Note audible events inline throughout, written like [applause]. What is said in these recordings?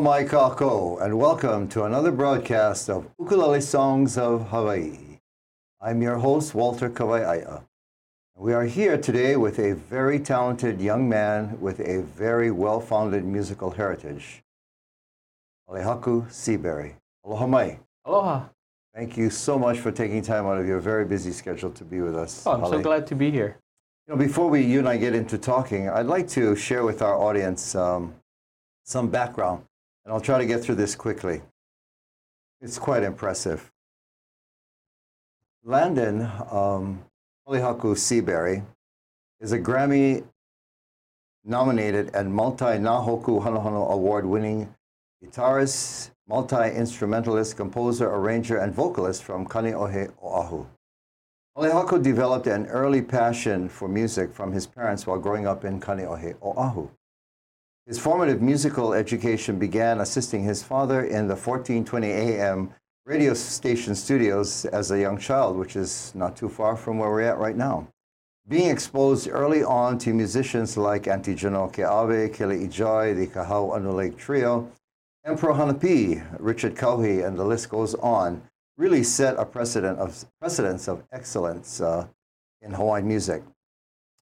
Mai kako, and welcome to another broadcast of Ukulele Songs of Hawaii. I'm your host, Walter Kawaiaea. We are here today with a very talented young man with a very well-founded musical heritage, Halehaku Seabury. Aloha mai. Aloha. Thank you so much for taking time out of your very busy schedule to be with us. Oh, I'm so glad to be here. You know, before we, you and I get into talking, I'd like to share with our audience um, some background, and I'll try to get through this quickly. It's quite impressive. Landon um, Polihaku Seabury is a Grammy nominated and multi Nahoku Hanohano award winning guitarist, multi instrumentalist, composer, arranger, and vocalist from Kaneohe, Oahu. Halehaku developed an early passion for music from his parents while growing up in Kaneohe, Oahu. His formative musical education began assisting his father in the 1420 AM radio station studios as a young child, which is not too far from where we're at right now. Being exposed early on to musicians like Auntie Genoa Keawe, Kele Ijai, the Kahau Lake Trio, Emperor Hanapi, Richard Kauhi, and the list goes on, really set a precedent of precedence of excellence uh, in Hawaiian music.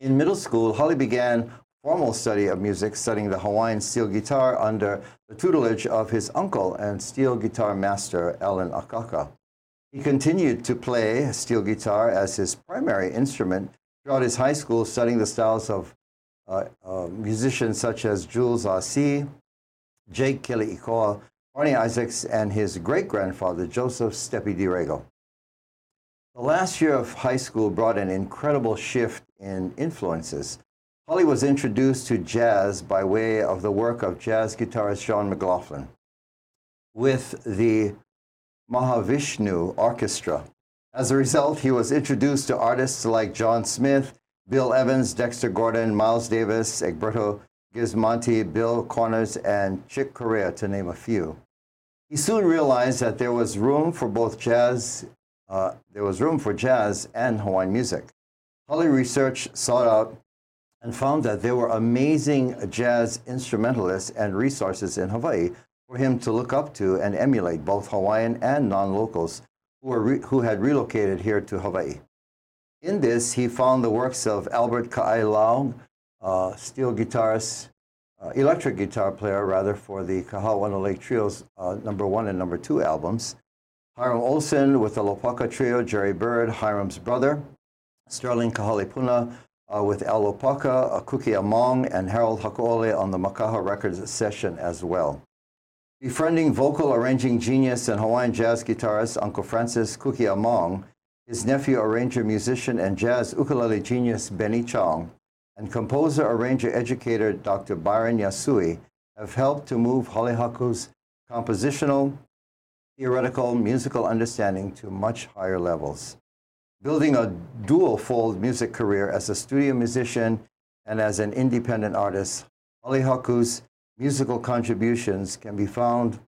In middle school, Holly began formal study of music, studying the Hawaiian steel guitar under the tutelage of his uncle and steel guitar master, Alan Akaka. He continued to play steel guitar as his primary instrument throughout his high school, studying the styles of uh, uh, musicians such as Jules Asi, Jake Keli'ikoa, Barney Isaacs, and his great grandfather, Joseph Steppy DiRego. The last year of high school brought an incredible shift in influences. Holly was introduced to jazz by way of the work of jazz guitarist John McLaughlin with the Mahavishnu Orchestra. As a result, he was introduced to artists like John Smith, Bill Evans, Dexter Gordon, Miles Davis, Egberto Gismonti, Bill Connors, and Chick Corea, to name a few. He soon realized that there was room for both jazz, uh, there was room for jazz and Hawaiian music. Holly Research sought out and found that there were amazing jazz instrumentalists and resources in Hawaii for him to look up to and emulate, both Hawaiian and non locals who, re- who had relocated here to Hawaii. In this, he found the works of Albert Ka'ailau, uh, steel guitarist, uh, electric guitar player, rather, for the Kahauanu Lake Trio's uh, number one and number two albums. Hiram Olson with the Lopaka Trio, Jerry Byrd, Hiram's brother, Sterling Kahalepuna, uh, with Al Apaka, uh, Among, and Harold Hakuole on the Makaha Records session as well. Befriending vocal arranging genius and Hawaiian jazz guitarist Uncle Francis Kuki Among, his nephew, arranger, musician, and jazz ukulele genius Benny Chong, and composer, arranger, educator Dr. Byron Yasui have helped to move Halehaku's compositional, theoretical, musical understanding to much higher levels building a dual fold music career as a studio musician and as an independent artist. Halehaku's musical contributions can be found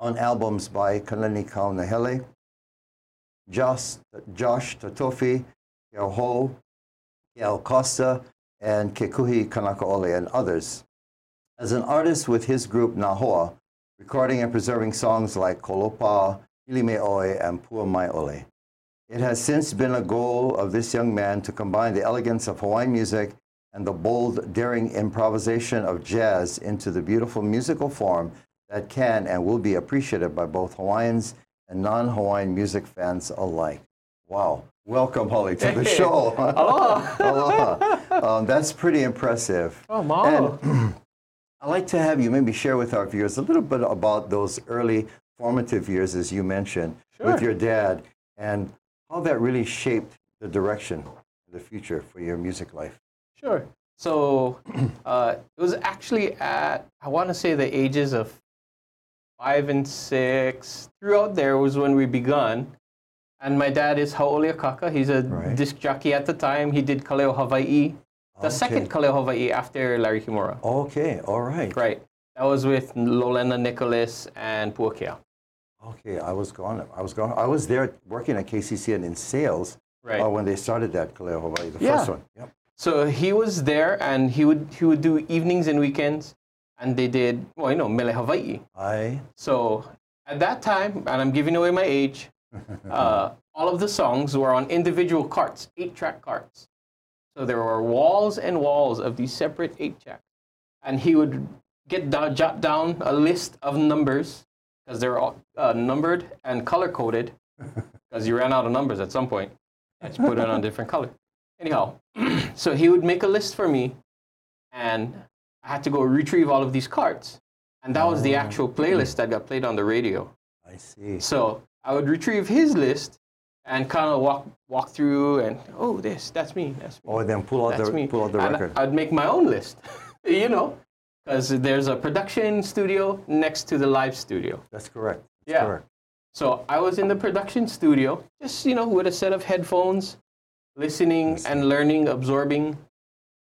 on albums by Kainani Kahaunaele, Josh, Josh Tatofi, Kiao Ho, Kiao Costa, and Kekuhi Kanakaole, and others. As an artist with his group Nahoa, recording and preserving songs like Kolopa, Ilime Oe, and Pua Mai Ole. It has since been a goal of this young man to combine the elegance of Hawaiian music and the bold, daring improvisation of jazz into the beautiful musical form that can and will be appreciated by both Hawaiians and non Hawaiian music fans alike. Wow. Welcome, Holly, to the Hey. show. [laughs] Aloha. [laughs] Aloha. Um, that's pretty impressive. Oh, mahalo. And [clears throat] I'd like to have you maybe share with our viewers a little bit about those early formative years, as you mentioned, with your dad, and how that really shaped the direction of the future for your music life. Sure. So [clears throat] uh, it was actually at, I want to say, the ages of five and six. Throughout there was when we begun. And my dad is Haole Akaka. He's a Right. disc jockey at the time. He did Kaleo Hawaii, the Okay. second Kaleo Hawaii after Larry Kimura. Okay, all right. Right. That was with Lolena Nicholas and Puakea. Okay, I was gone. I was gone. I was there working at KCC and in sales Right. uh, when they started that Kaleo Hawaii, the Yeah. first one. Yep. So he was there, and he would he would do evenings and weekends, and they did, well, you know, Mele Hawaii. I. So at that time, and I'm giving away my age, [laughs] uh, all of the songs were on individual carts, eight track carts. So there were walls and walls of these separate eight track. And he would get down, jot down a list of numbers because they're all uh, numbered and color coded [laughs] because you ran out of numbers at some point. I to put it on a [laughs] different color. Anyhow, [clears throat] so he would make a list for me, and I had to go retrieve all of these cards. And that was the Oh. actual playlist that got played on the radio. I see. So I would retrieve his list and kind of walk walk through and oh this that's me that's me Oh, then pull out that's the me. pull out the and record. I'd make my own list, [laughs] you know, because there's a production studio next to the live studio. That's correct. That's Yeah. correct. So I was in the production studio, just you know, with a set of headphones, listening and learning, absorbing,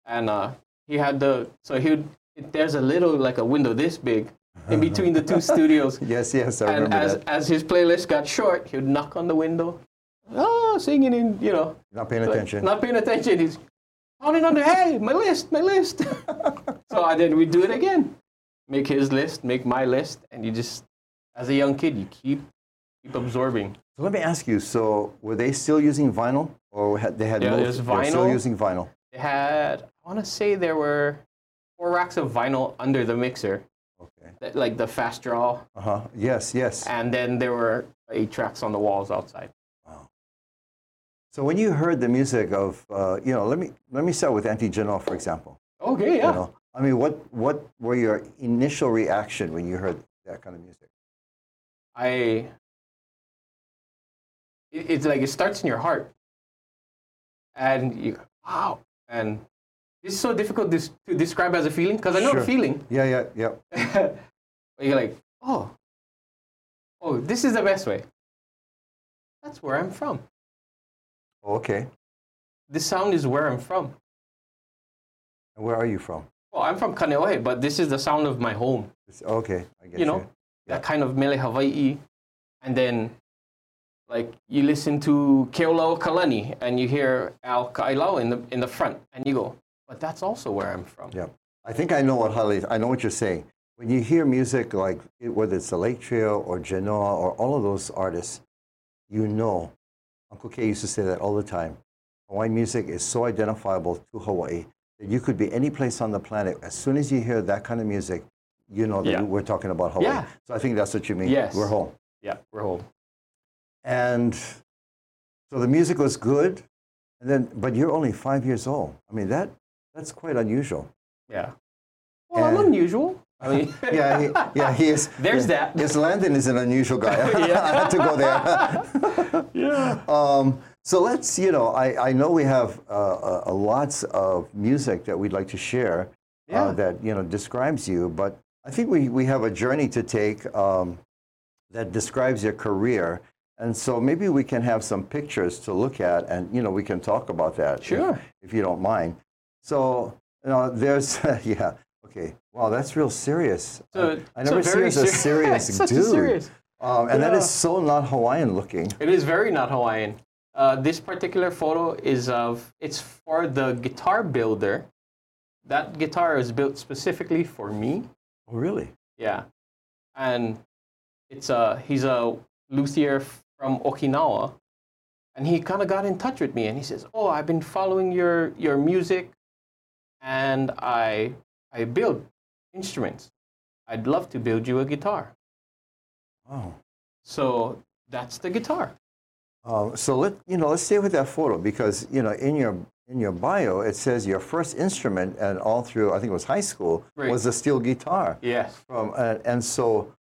and uh, he had the so he would. There's a little like a window this big in [laughs] between the two studios, Yes, yes, I and remember as that. as his playlist got short, he would knock on the window, oh, singing in you know, Not paying attention. not paying attention. He's on the hey, my list, my list. [laughs] so I then we do it again, make his list, make my list, and you just as a young kid you keep keep absorbing. So let me ask you. So were they still using vinyl, or had, they had Yeah, most, there's they were still using vinyl? They had I want to say there were four racks of vinyl under the mixer, Okay. that- like the fast draw, Uh huh. Yes, yes. and then there were eight tracks on the walls outside. So when you heard the music of, uh, you know, let me let me start with Auntie Genoa, for example. Okay, yeah. You know, I mean, what what were your initial reaction when you heard that kind of music? I. it- It's like it starts in your heart, and you wow, and it's so difficult dis- to describe as a feeling because I know Sure. a feeling. Yeah, yeah, yeah. [laughs] but you're like, oh, oh, this is the best way. That's where I'm from. Okay. This sound is where I'm from. And where are you from? Well, I'm from Kaneohe, but this is the sound of my home. It's, okay, I get You know, Yeah. that kind of Mele Hawaii. And then, like, you listen to Keolau Kalani and you hear Al Kailau in the, in the front, and you go, but that's also where I'm from. Yeah. I think I know what Holly. I know what you're saying. When you hear music like whether it's the Lake Trio or Genoa or all of those artists, you know. Uncle K used to say that all the time. Hawaiian music is so identifiable to Hawaii that you could be any place on the planet. As soon as you hear that kind of music, you know that Yeah. we're talking about Hawaii. Yeah. So I think that's what you mean. Yes. We're home. Yeah, we're home. And so the music was good, and then but you're only five years old. I mean that that's quite unusual. Yeah. Well, I'm unusual. I mean, Yeah, he, yeah, he is. [laughs] There's yeah. that. Yes, Landon is an unusual guy. [laughs] Yeah. [laughs] I had to go there. yeah. um, so let's, you know, I, I know we have uh, uh, lots of music that we'd like to share Yeah. uh, that, you know, describes you, but I think we, we have a journey to take um, that describes your career. And so maybe we can have some pictures to look at and, you know, we can talk about that. if- Sure. If, you don't mind. So, you know, there's, yeah, okay. Wow, that's real serious. So, I so never see as a ser- serious [laughs] dude. A serious. Um, and that Yeah. is so not Hawaiian looking. It is very not Hawaiian. Uh, this particular photo is of, it's for the guitar builder. That guitar is built specifically for me. Oh, really? Yeah. And it's a, he's a luthier from Okinawa. And he kind of got in touch with me and he says, Oh, I've been following your, your music and I, I build instruments. I'd love to build you a guitar. Oh. So that's the guitar. Um, so let you know. Let's stay with that photo because you know in your in your bio it says your first instrument and all through I think it was high school Right. was a steel guitar. Yes. From uh, and so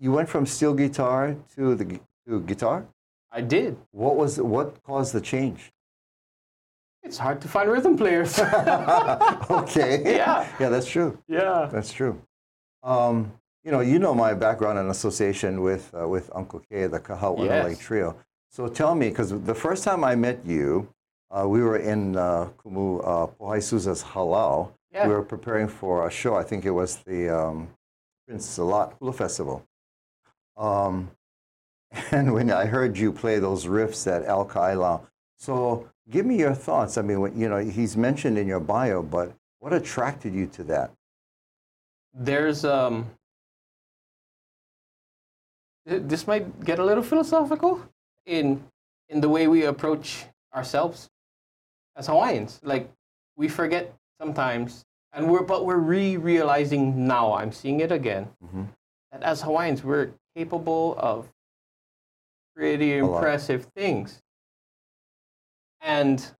you went from steel guitar to the to guitar. I did. What was what caused the change? It's hard to find rhythm players. [laughs] okay. Yeah. Yeah, that's true. yeah. That's true. Um, you know, you know my background and association with uh, with Uncle K, the Kahau Yes. Trio. So tell me, because the first time I met you, uh, we were in uh, Kumu uh, Pohai Souza's Halau. Yeah. We were preparing for a show. I think it was the um, Prince Lot Hula Festival. Um, [laughs] and when I heard you play those riffs at Al Kaila, so give me your thoughts. I mean, you know, he's mentioned in your bio, but what attracted you to that? there's um, this might get a little philosophical in in the way we approach ourselves as Hawaiians. Like we forget sometimes, and we're but we're re-realizing now. I'm seeing it again Mhm. that as Hawaiians we're capable of pretty impressive things, and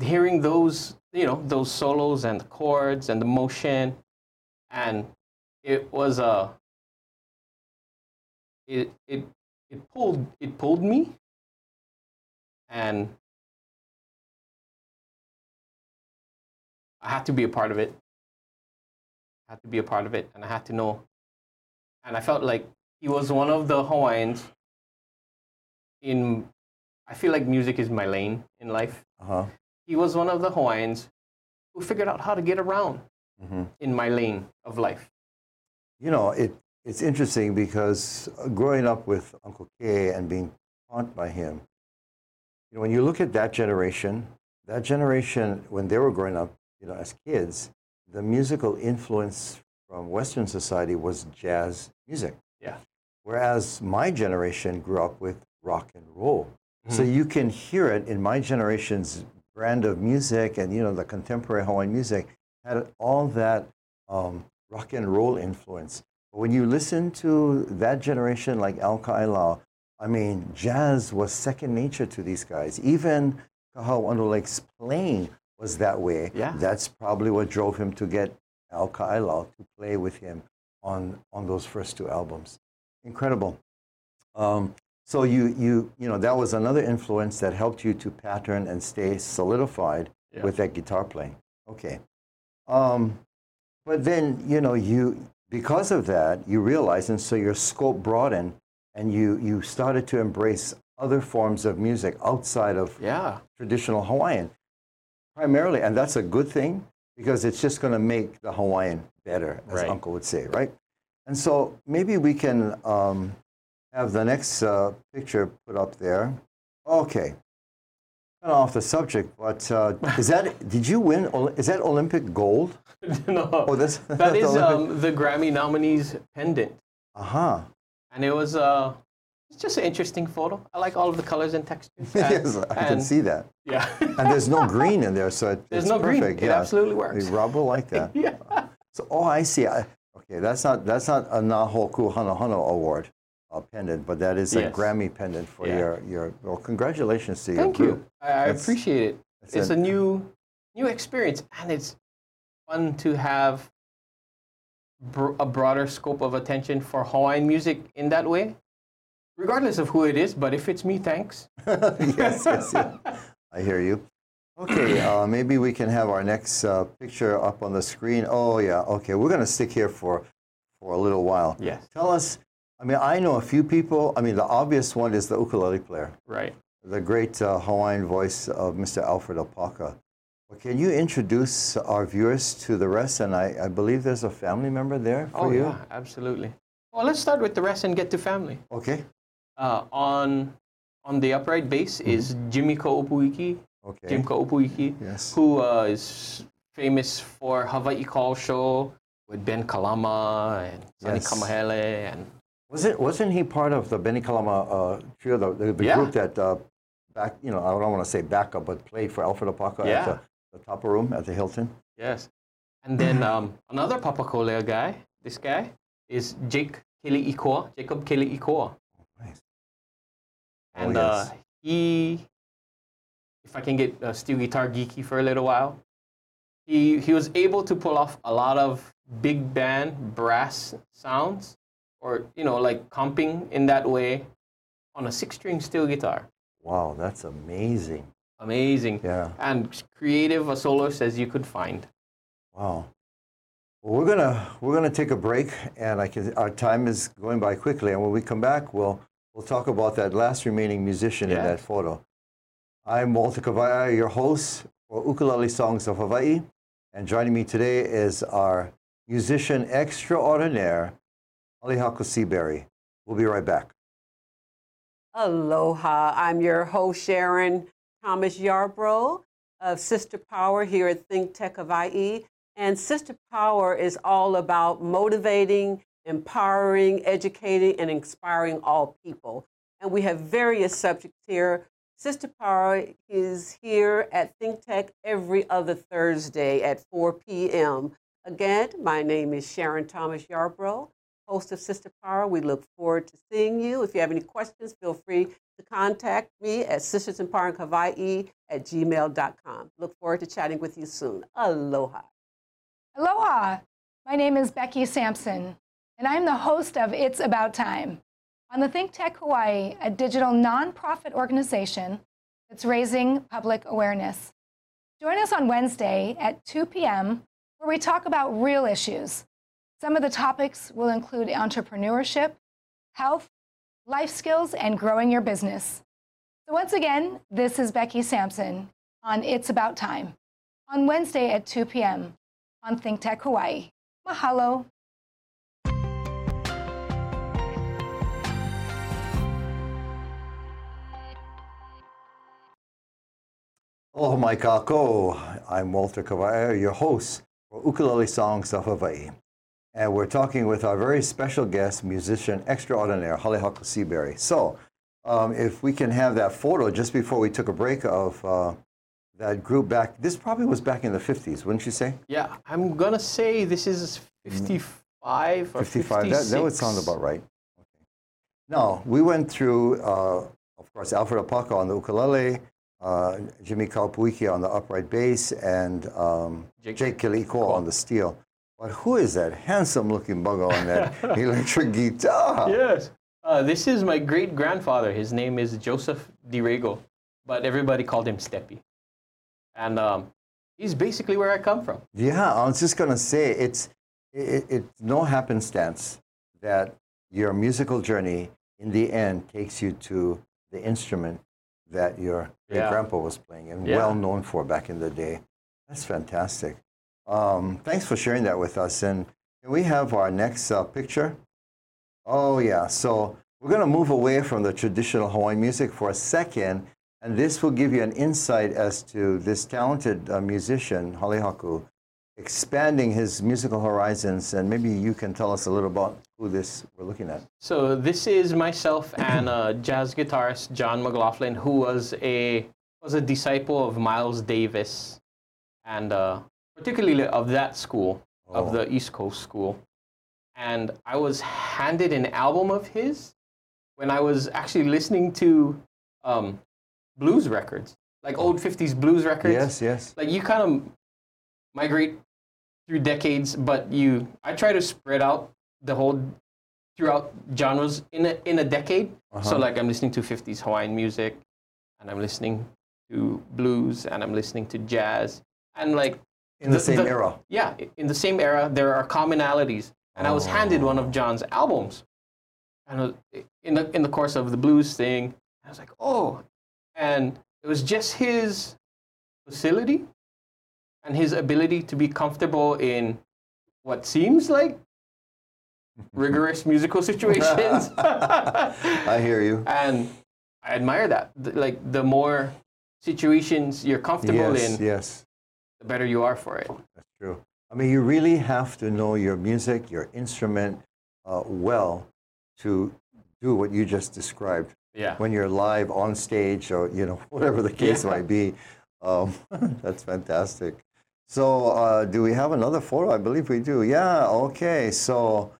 hearing those you know those solos and the chords and the motion and it was a it it it pulled it pulled me and I had to be a part of it. I had to be a part of it and I had to know and I felt like he was one of the Hawaiians in I feel like music is my lane in life. Uh-huh. He was one of the Hawaiians who figured out how to get around hmm in my lane of life. You know, it, it's interesting because growing up with Uncle K and being taught by him, you know, when you look at that generation, that generation, when they were growing up, you know, as kids, the musical influence from Western society was jazz music. Yeah. Whereas my generation grew up with rock and roll. So Mm-hmm. you can hear it in my generation's brand of music and, you know, the contemporary Hawaiian music had all that um, rock and roll influence. But when you listen to that generation like Al Kailau, I mean, jazz was second nature to these guys. Even Kahauanu Lake's playing was that way. Yeah. That's probably what drove him to get Al Kailau to play with him on, on those first two albums. Incredible. Um, so you, you, you know, that was another influence that helped you to pattern and stay solidified Yeah. with that guitar playing. Okay. Um, but then, you know, you, because of that, you realize, and so your scope broadened and you, you started to embrace other forms of music outside of Yeah. traditional Hawaiian, primarily, and that's a good thing because it's just going to make the Hawaiian better, as Right. Uncle would say, right? And so maybe we can um, have the next uh, picture put up there. Okay. Kind of off the subject, but uh, [laughs] is that, did you win, is that Olympic gold? [laughs] no. Oh, that's, [laughs] that is um, the Grammy nominees pendant. uh-huh. And it was uh, it's just an interesting photo. I like all of the colors and textures. And- yes, I can see that. Yeah. And there's no green in there, so it, There's it's no green. perfect. It yeah. absolutely works. Rob will like that. yeah. So, oh, I see. I, okay, that's not that's not a Nahoku Hanohano award uh, pendant, but that is a Grammy pendant for Yeah. your your. Well, congratulations to your Thank group. you. I, I appreciate it. That's It's a- a new new experience and it's fun to have br- a broader scope of attention for Hawaiian music in that way. Regardless of who it is, but if it's me, thanks. [laughs] yes, yes, yes. I hear you. Okay, uh, maybe we can have our next uh, picture up on the screen. Oh yeah, okay. We're gonna stick here for for a little while. Yes. Tell us. I mean, I know a few people. I mean, the obvious one is the ukulele player. Right. the great uh, Hawaiian voice of Mr. Alfred Apaka. Well, can you introduce our viewers to the rest? And I, I believe there's a family member there for Oh, you. yeah, absolutely. Well, let's start with the rest and get to family. Okay. Uh, on on the upright bass is Jimmy Kaopuiki, Okay. Jim Kaopuiki, Yes. who uh, is famous for Hawaii Call Show with Ben Kalama and Sonny Yes. Kamahele and Was it? Wasn't he part of the Benny Kalama uh, trio, the, the, the Yeah. group that uh, back? You know, I don't want to say backup, but played for Alfred Apaka Yeah. at the, the Tapa Room at the Hilton. yes, and then [clears throat] um, another Papakolea guy. This guy is Jake Kele Ikoa, Jacob Kele Ikoa, Nice. and oh, uh, yes. he, if I can get uh, steel guitar geeky for a little while, he he was able to pull off a lot of big band brass sounds, or you know like comping in that way, on a six-string steel guitar. wow, that's amazing. Amazing. Yeah. And creative a soloist as you could find. Wow. Well, we're gonna we're gonna take a break, and I can, our time is going by quickly. And when we come back, we'll we'll talk about that last remaining musician in that photo. I'm Walter Kawaiaea, your host for Ukulele Songs of Hawaii, and joining me today is our musician extraordinaire, Halehaku Seabury. We'll be right back. Aloha. I'm your host, Sharon Thomas Yarbrough of Sister Power here at Think Tech Hawaii. And Sister Power is all about motivating, empowering, educating, and inspiring all people. And we have various subjects here. Sister Power is here at Think Tech every other Thursday at 4 p.m. Again, my name is Sharon Thomas Yarbrough, host of Sister Power. We look forward to seeing you. If you have any questions, feel free to contact me at Sisters Empowering Hawaii at gmail.com. Look forward to chatting with you soon. Aloha. Aloha. My name is Becky Sampson, and I'm the host of It's About Time on the Think Tech Hawaii, a digital nonprofit organization that's raising public awareness. Join us on Wednesday at 2 p.m., where we talk about real issues. Some of the topics will include entrepreneurship, health, life skills, and growing your business. So, once again, this is Becky Sampson on It's About Time on Wednesday at 2 p.m. on Think Tech Hawaii. Mahalo. Aloha mai kako. I'm Walter Kawai, your host for Ukulele Songs of Hawaii. And we're talking with our very special guest, musician extraordinaire, Halehaku Seabury. So, um, if we can have that photo just before we took a break of uh, that group back, this probably was back in the 50s, wouldn't you say? Yeah, I'm gonna say this is 55 or 55, that, that would sound about right. Okay. Now, we went through, uh, of course, Alfred Apaka on the ukulele, uh, Jimmy Kaopuiki on the upright bass, and um, Jake Jake Kiliko on the steel. But who is that handsome looking bugger on that [laughs] electric guitar? Yes. Uh, this is my great grandfather. His name is Joseph DiRego, but everybody called him Steppy. And um, he's basically where I come from. Yeah, I was just gonna say it's it, it's no happenstance that your musical journey in the end takes you to the instrument that your Yeah. grandpa was playing and Yeah. well known for back in the day. That's fantastic. Um, thanks for sharing that with us. And can we have our next uh, picture? Oh yeah. So we're gonna move away from the traditional Hawaiian music for a second, and this will give you an insight as to this talented uh, musician, Halehaku, expanding his musical horizons. And maybe you can tell us a little about who this we're looking at. So this is myself and uh, [coughs] jazz guitarist John McLaughlin, who was a was a disciple of Miles Davis, and uh, particularly of that school, Oh. of the East Coast school. And I was handed an album of his when I was actually listening to um, blues records, like old '50s blues records. Yes, yes. like you kind of migrate through decades, but you I try to spread out the whole throughout genres in a in a decade. So Uh-huh. like I'm listening to 50s Hawaiian music, and I'm listening to blues, and I'm listening to jazz, and like In the, the- same the- era. yeah, in the same era there are commonalities. And I was handed one of John's albums, and uh, in the in the course of the blues thing, I was like, oh, and it was just his facility and his ability to be comfortable in what seems like [laughs] rigorous musical situations. [laughs] I hear you. and I admire that. Like the more situations you're comfortable yes, in, yes. The better you are for it. That's true. I mean, you really have to know your music, your instrument uh, well to do what you just described. Yeah. When you're live on stage or, you know, [laughs] whatever the case Yeah. might be. Um, [laughs] that's fantastic. So, uh, do we have another photo? I believe we do. Yeah, okay. So,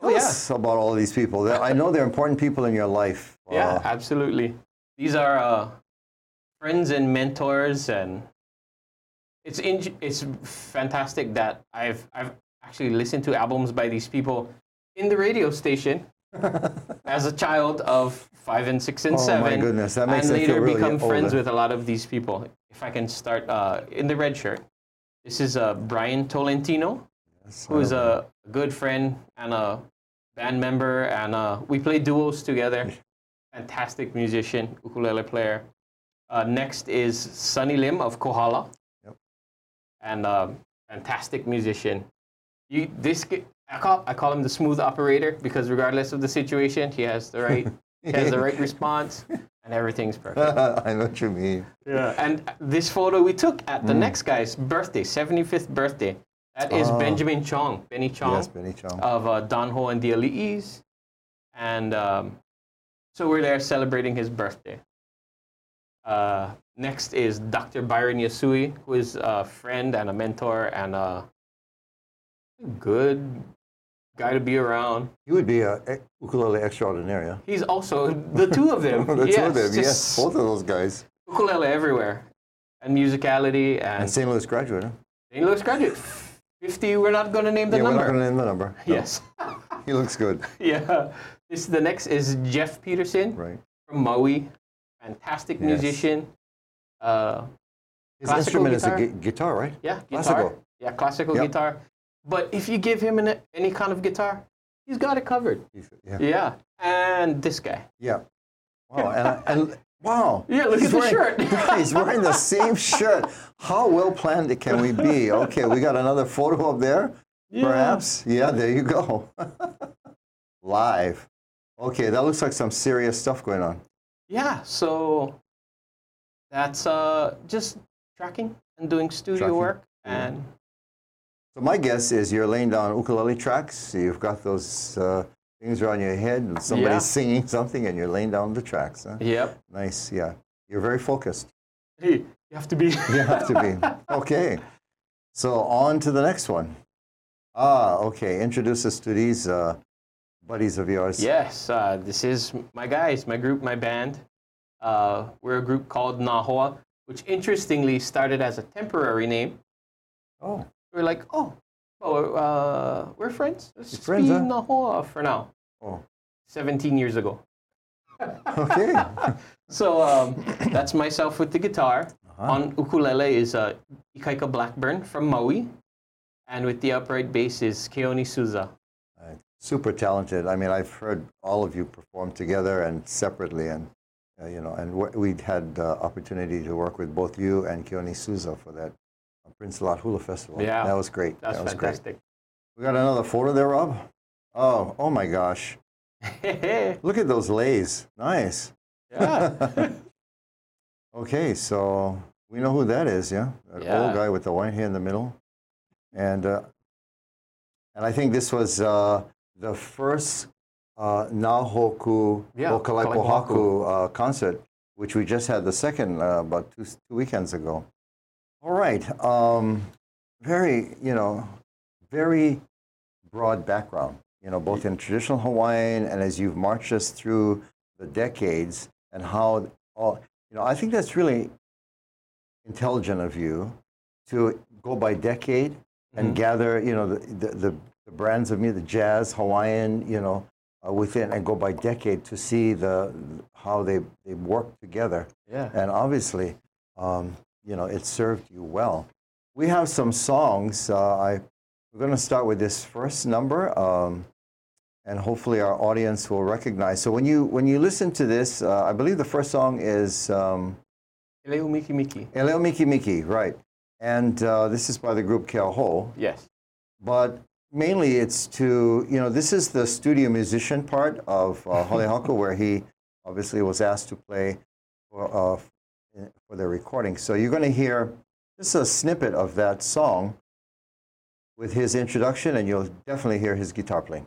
Oh, yeah. us about all these people. I know they're important people in your life. Yeah, Uh, absolutely. These are uh, friends and mentors, and it's in, it's fantastic that I've I've actually listened to albums by these people in the radio station [laughs] as a child of five and six and Oh, my seven. goodness, that makes and later feel really become friends with a lot of these people. If I can start uh, in the red shirt, this is uh, Brian Tolentino yes, who is a good friend and a band member, and uh, we play duos together. Fantastic musician, ukulele player. Uh, next is Sonny Lim of Kohala. And um, fantastic musician. You, this g- I call, I call him the smooth operator because regardless of the situation, he has the right he has the right [laughs] response, and everything's perfect. [laughs] I know what you mean. Yeah. And this photo we took at Mm. the next guy's birthday, 75th birthday. That is Oh. Benjamin Chong, Benny Chong Yes, Benny Chong. of uh, Don Ho and the Ali'is. And um, so we're there celebrating his birthday. Uh, next is Dr. Byron Yasui, who is a friend and a mentor and a good guy to be around. he would be a e- ukulele extraordinaire. He's also the two of them. [laughs] the yes, two of them, yes, both of those guys. ukulele everywhere, and musicality And and St. Louis graduate. Huh? St. Louis graduate. Fifty. We're not going to name the yeah, we're not going to name the number. No, Yes. [laughs] He looks good. [laughs] yeah. This the next is Jeff Peterson Right. from Maui, fantastic Yes. musician. Uh, His instrument is a guitar? gu- guitar, right? yeah, guitar. Classical. Yeah, classical Yep. guitar. But if you give him an, any kind of guitar, he's got it covered. Yeah. Yeah. And this guy. Yeah. Wow. And, I- and wow. Yeah, look He's at the wearing- shirt. [laughs] he's wearing the same shirt. How well planned can we be? Okay, we got another photo up there, perhaps. Yeah, there you go. [laughs] Live. Okay, that looks like some serious stuff going on. Yeah, so that's uh, just tracking and doing studio Tracking. work. And So my guess is you're laying down ukulele tracks. You've got those uh, things around your head, and somebody's Yeah. singing [laughs] something, and you're laying down the tracks. Huh? yep, Nice. Yeah. You're very focused. hey, you have to be. [laughs] You have to be. Okay. So on to the next one. Ah, okay. Introduce us to these uh, buddies of yours. Yes, uh, this is my guys, my group, my band. Uh, we're a group called Nahoa, which interestingly started as a temporary name. Oh, We're like, oh, oh uh, we're friends. Let's You're just friends, be huh? Nahoa for now. oh. 17 years ago. [laughs] Okay. [laughs] So um, that's myself with the guitar. Uh-huh. On ukulele is uh, Ikaika Blackburn from Maui. And with the upright bass is Keone Souza. Right. Super talented. I mean, I've heard all of you perform together and separately, and uh, you know, and w- we'd had uh, opportunity to work with both you and Keone Souza for that uh, Prince Lot Hula Festival. Yeah. that was great. That's that was great. fantastic. We got another photo there, Rob. Oh, oh my gosh! [laughs] Look at those leis. Nice. yeah. [laughs] Okay, so we know who that is, yeah? That Yeah. old guy with the white hair in the middle. And, uh, and I think this was uh, the first uh, Nahoku Yeah, Okalaipohaku uh, concert, which we just had the second uh, about two, two weekends ago. All right. Um, very, you know, very broad background, you know, both in traditional Hawaiian and as you've marched us through the decades and how all, you know, I think that's really intelligent of you to go by decade and Mhm. gather, you know, the, the, the, the brands of me, the jazz, Hawaiian, you know, uh, within and go by decade to see the how they, they work together. yeah. And obviously, um, you know, it served you well. We have some songs. Uh, I, we're going to start with this first number, um, and hopefully our audience will recognize. So when you when you listen to this, uh, I believe the first song is um, Eleu Miki Miki. Eleu Miki Miki, right? And uh, this is by the group Keauhou. Yes. But mainly it's to, you know, this is the studio musician part of uh, [laughs] Halehaku, where he obviously was asked to play for, uh, for their recording. So you're going to hear just a snippet of that song with his introduction, and you'll definitely hear his guitar playing.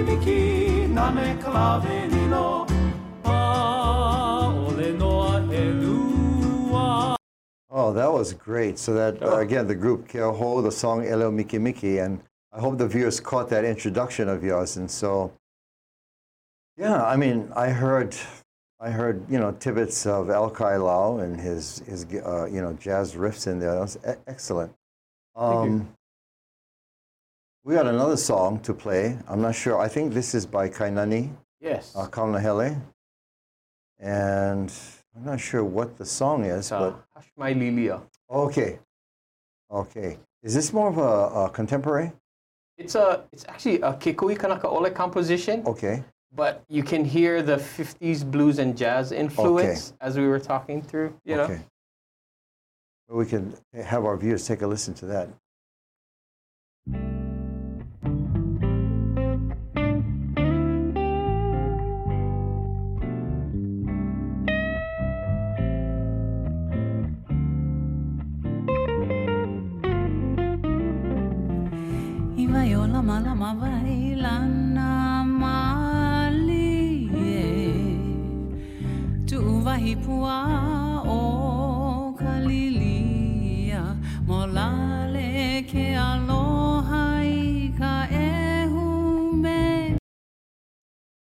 leu miki miki Nane ka lawe lilo A ole noa Oh, that was great. So that, uh, again, the group Keauhou, the song Eleu Miki Miki, and I hope the viewers caught that introduction of yours. And so, yeah, I mean, I heard I heard, you know, tidbits of El Lau and his, his uh, you know, jazz riffs in there. That was e- excellent. Um, we got another song to play. I'm not sure. I think this is by Kainani Yes. uh, Kahaunaele. And I'm not sure what the song is, uh, Hush My Lilia. but okay. Okay. Is this more of a, a contemporary? It's a it's actually a Kekuhi Kanakaole composition, Okay. but you can hear the 50s blues and jazz influence as we were talking through, you know. Okay. Well, we can have our viewers take a listen to that. Iwa lama lama vai lana mali Tu wahi pua o kalilia Mo ke aloha i ka ehu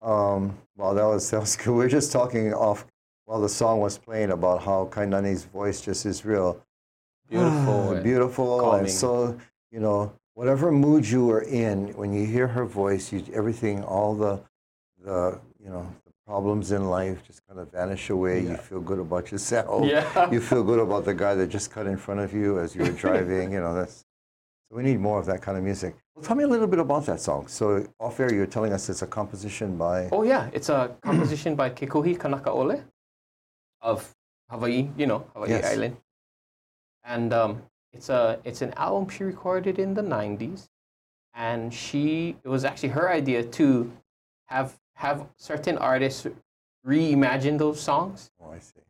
Um, well, that was, that was good. We were just talking off while the song was playing about how Kainani's voice just is real [sighs] Beautiful. beautiful calming. and so you know whatever mood you were in when you hear her voice you everything all the the you know the problems in life just kind of vanish away you feel good about yourself Yeah. [laughs] you feel good about the guy that just cut in front of you as you were [laughs] driving you know that's so we need more of that kind of music well tell me a little bit about that song so off air you're telling us it's a composition by Oh yeah, it's a [clears throat] composition by Kikuhi Kanaka Ole of Hawaii, you know, Hawaii Yes. Island. And um, it's a it's an album she recorded in the 90s and she it was actually her idea to have have certain artists reimagine those songs. oh i see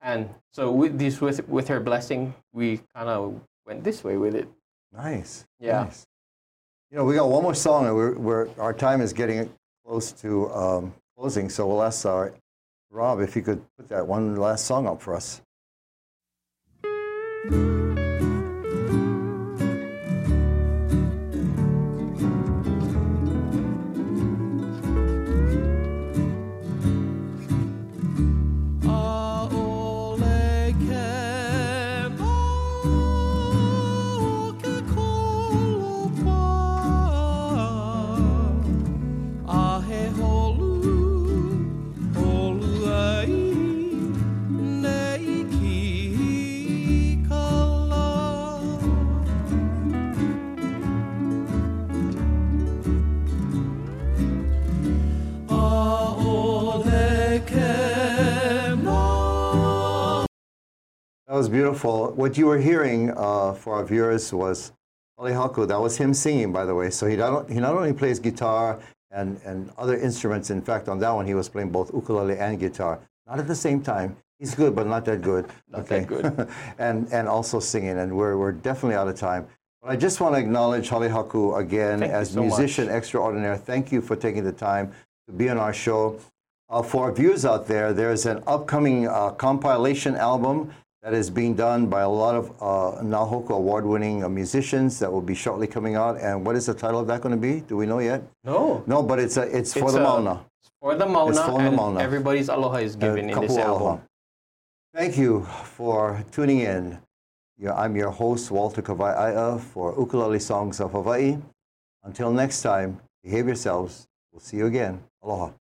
And so with this with with her blessing, we kind of went this way with it. Nice. Yeah. Nice. You know, we got one more song, and we're, we're our time is getting close to um, closing. So we'll ask our Rob if he could put that one last song up for us. Was beautiful. What you were hearing uh, for our viewers was Oli Haku. That was him singing, by the way. So he not, he not only plays guitar and, and other instruments. In fact, on that one, he was playing both ukulele and guitar. Not at the same time. He's good, but not that good. Not that good. [laughs] and, and also singing. And we're, we're definitely out of time. But I just want to acknowledge Halehaku again Thank as so much. musician extraordinaire. Thank you for taking the time to be on our show. Uh, for our viewers out there, there's an upcoming uh, compilation album that is being done by a lot of uh, Nahoku award-winning uh, musicians that will be shortly coming out. And what is the title of that going to be? Do we know yet? No. No, but it's a, it's for the a- Mauna. For the Mauna, It's for the Mauna. everybody's aloha is given in this album. Aloha. Thank you for tuning in. I'm your host, Walter Kawaiaea, for Ukulele Songs of Hawaii. Until next time, behave yourselves. We'll see you again. Aloha.